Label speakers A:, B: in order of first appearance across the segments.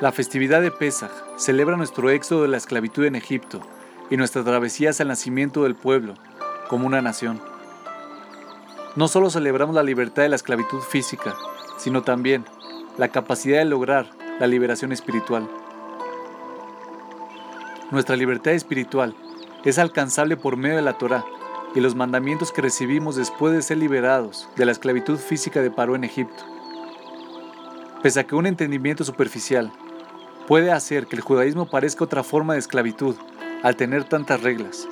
A: La festividad de Pesaj celebra nuestro éxodo de la esclavitud en Egipto y nuestra travesía hacia el nacimiento del pueblo como una nación. No solo celebramos la libertad de la esclavitud física, sino también la capacidad de lograr la liberación espiritual. Nuestra libertad espiritual es alcanzable por medio de la Torah y los mandamientos que recibimos después de ser liberados de la esclavitud física de Paró en Egipto. Pese a que un entendimiento superficial puede hacer que el judaísmo parezca otra forma de esclavitud al tener tantas reglas.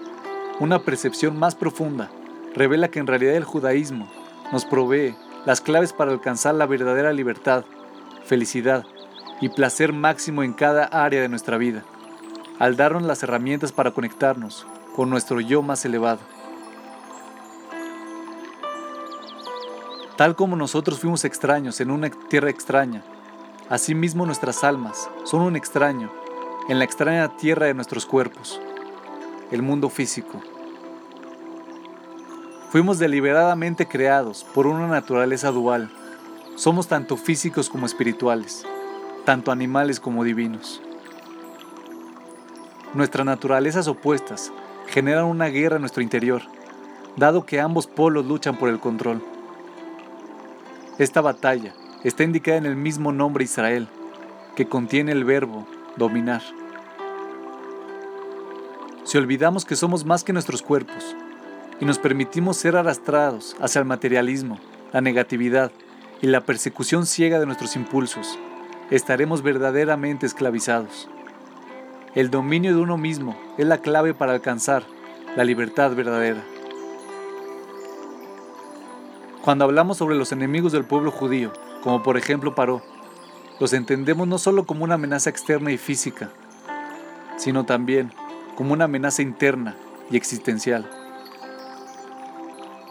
A: Una percepción más profunda revela que en realidad el judaísmo nos provee las claves para alcanzar la verdadera libertad, felicidad y placer máximo en cada área de nuestra vida, al darnos las herramientas para conectarnos con nuestro yo más elevado. Tal como nosotros fuimos extraños en una tierra extraña, Asimismo nuestras almas son un extraño en la extraña tierra de nuestros cuerpos, el mundo físico. Fuimos deliberadamente creados por una naturaleza dual. Somos tanto físicos como espirituales, tanto animales como divinos. Nuestras naturalezas opuestas generan una guerra en nuestro interior, dado que ambos polos luchan por el control. Esta batalla está indicada en el mismo nombre Israel, que contiene el verbo dominar. Si olvidamos que somos más que nuestros cuerpos y nos permitimos ser arrastrados hacia el materialismo, la negatividad y la persecución ciega de nuestros impulsos, estaremos verdaderamente esclavizados. El dominio de uno mismo es la clave para alcanzar la libertad verdadera. Cuando hablamos sobre los enemigos del pueblo judío, como por ejemplo Paró, los entendemos no solo como una amenaza externa y física, sino también como una amenaza interna y existencial.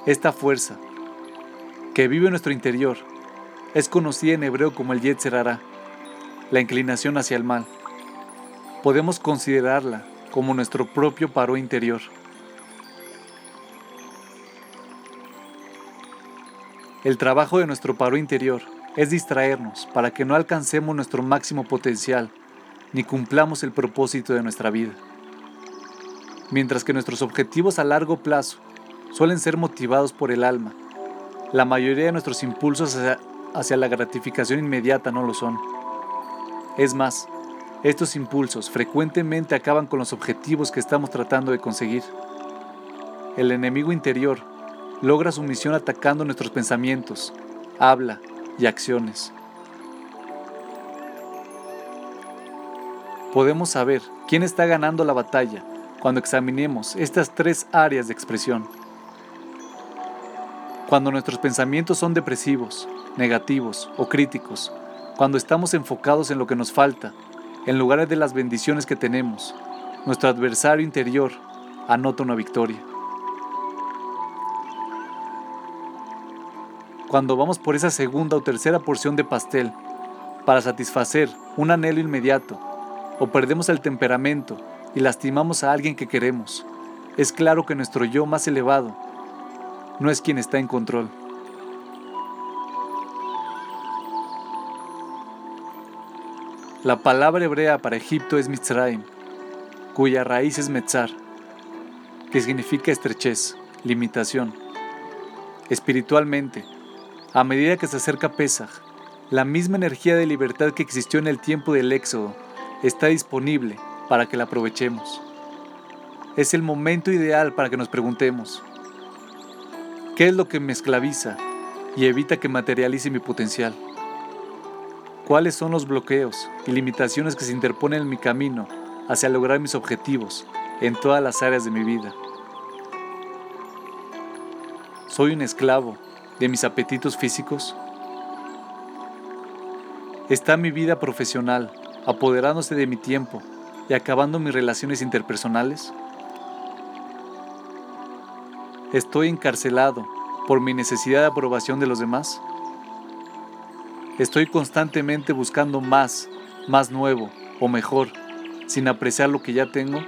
A: Esta fuerza, que vive en nuestro interior, es conocida en hebreo como el Yetzer la inclinación hacia el mal. Podemos considerarla como nuestro propio paro interior. El trabajo de nuestro paro interior es distraernos para que no alcancemos nuestro máximo potencial ni cumplamos el propósito de nuestra vida. Mientras que nuestros objetivos a largo plazo suelen ser motivados por el alma, la mayoría de nuestros impulsos hacia, la gratificación inmediata no lo son. Es más, estos impulsos frecuentemente acaban con los objetivos que estamos tratando de conseguir. El enemigo interior logra su misión atacando nuestros pensamientos, habla, y acciones. Podemos saber quién está ganando la batalla cuando examinemos estas tres áreas de expresión. Cuando nuestros pensamientos son depresivos, negativos o críticos, cuando estamos enfocados en lo que nos falta, en lugar de las bendiciones que tenemos, nuestro adversario interior anota una victoria. Cuando vamos por esa segunda o tercera porción de pastel para satisfacer un anhelo inmediato, o perdemos el temperamento y lastimamos a alguien que queremos, es claro que nuestro yo más elevado no es quien está en control. La palabra hebrea para Egipto es Mitzrayim, cuya raíz es Metzar, que significa estrechez, limitación. Espiritualmente, a medida que se acerca Pesaj, la misma energía de libertad que existió en el tiempo del Éxodo está disponible para que la aprovechemos. Es el momento ideal para que nos preguntemos, ¿qué es lo que me esclaviza y evita que materialice mi potencial? ¿Cuáles son los bloqueos y limitaciones que se interponen en mi camino hacia lograr mis objetivos en todas las áreas de mi vida? Soy un esclavo de mis apetitos físicos? ¿Está mi vida profesional apoderándose de mi tiempo y acabando mis relaciones interpersonales? ¿Estoy encarcelado por mi necesidad de aprobación de los demás? ¿Estoy constantemente buscando más, más nuevo o mejor, sin apreciar lo que ya tengo?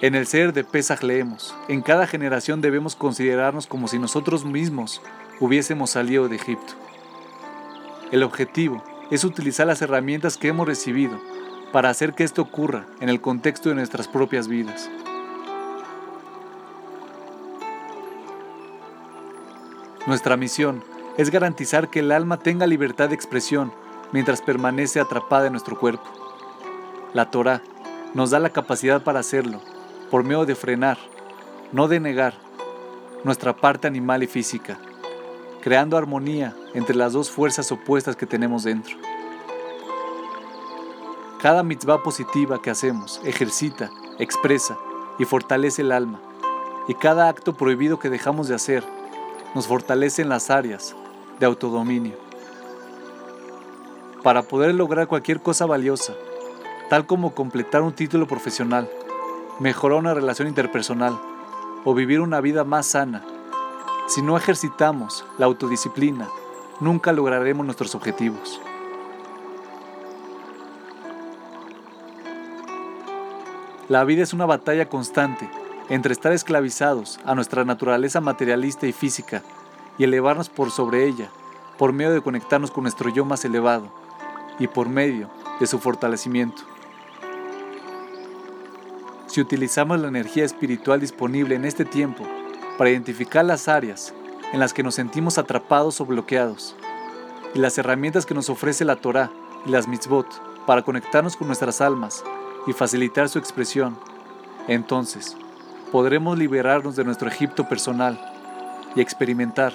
A: En el ser de Pesaj leemos, en cada generación debemos considerarnos como si nosotros mismos hubiésemos salido de Egipto. El objetivo es utilizar las herramientas que hemos recibido para hacer que esto ocurra en el contexto de nuestras propias vidas. Nuestra misión es garantizar que el alma tenga libertad de expresión mientras permanece atrapada en nuestro cuerpo. La Torah nos da la capacidad para hacerlo por medio de frenar, no de negar, nuestra parte animal y física, creando armonía entre las dos fuerzas opuestas que tenemos dentro. Cada mitzvah positiva que hacemos ejercita, expresa y fortalece el alma, y cada acto prohibido que dejamos de hacer nos fortalece en las áreas de autodominio. Para poder lograr cualquier cosa valiosa, tal como completar un título profesional, mejorar una relación interpersonal o vivir una vida más sana, si no ejercitamos la autodisciplina, nunca lograremos nuestros objetivos. La vida es una batalla constante entre estar esclavizados a nuestra naturaleza materialista y física y elevarnos por sobre ella, por medio de conectarnos con nuestro yo más elevado y por medio de su fortalecimiento. Si utilizamos la energía espiritual disponible en este tiempo para identificar las áreas en las que nos sentimos atrapados o bloqueados, y las herramientas que nos ofrece la Torah y las mitzvot para conectarnos con nuestras almas y facilitar su expresión, entonces podremos liberarnos de nuestro Egipto personal y experimentar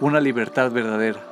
A: una libertad verdadera.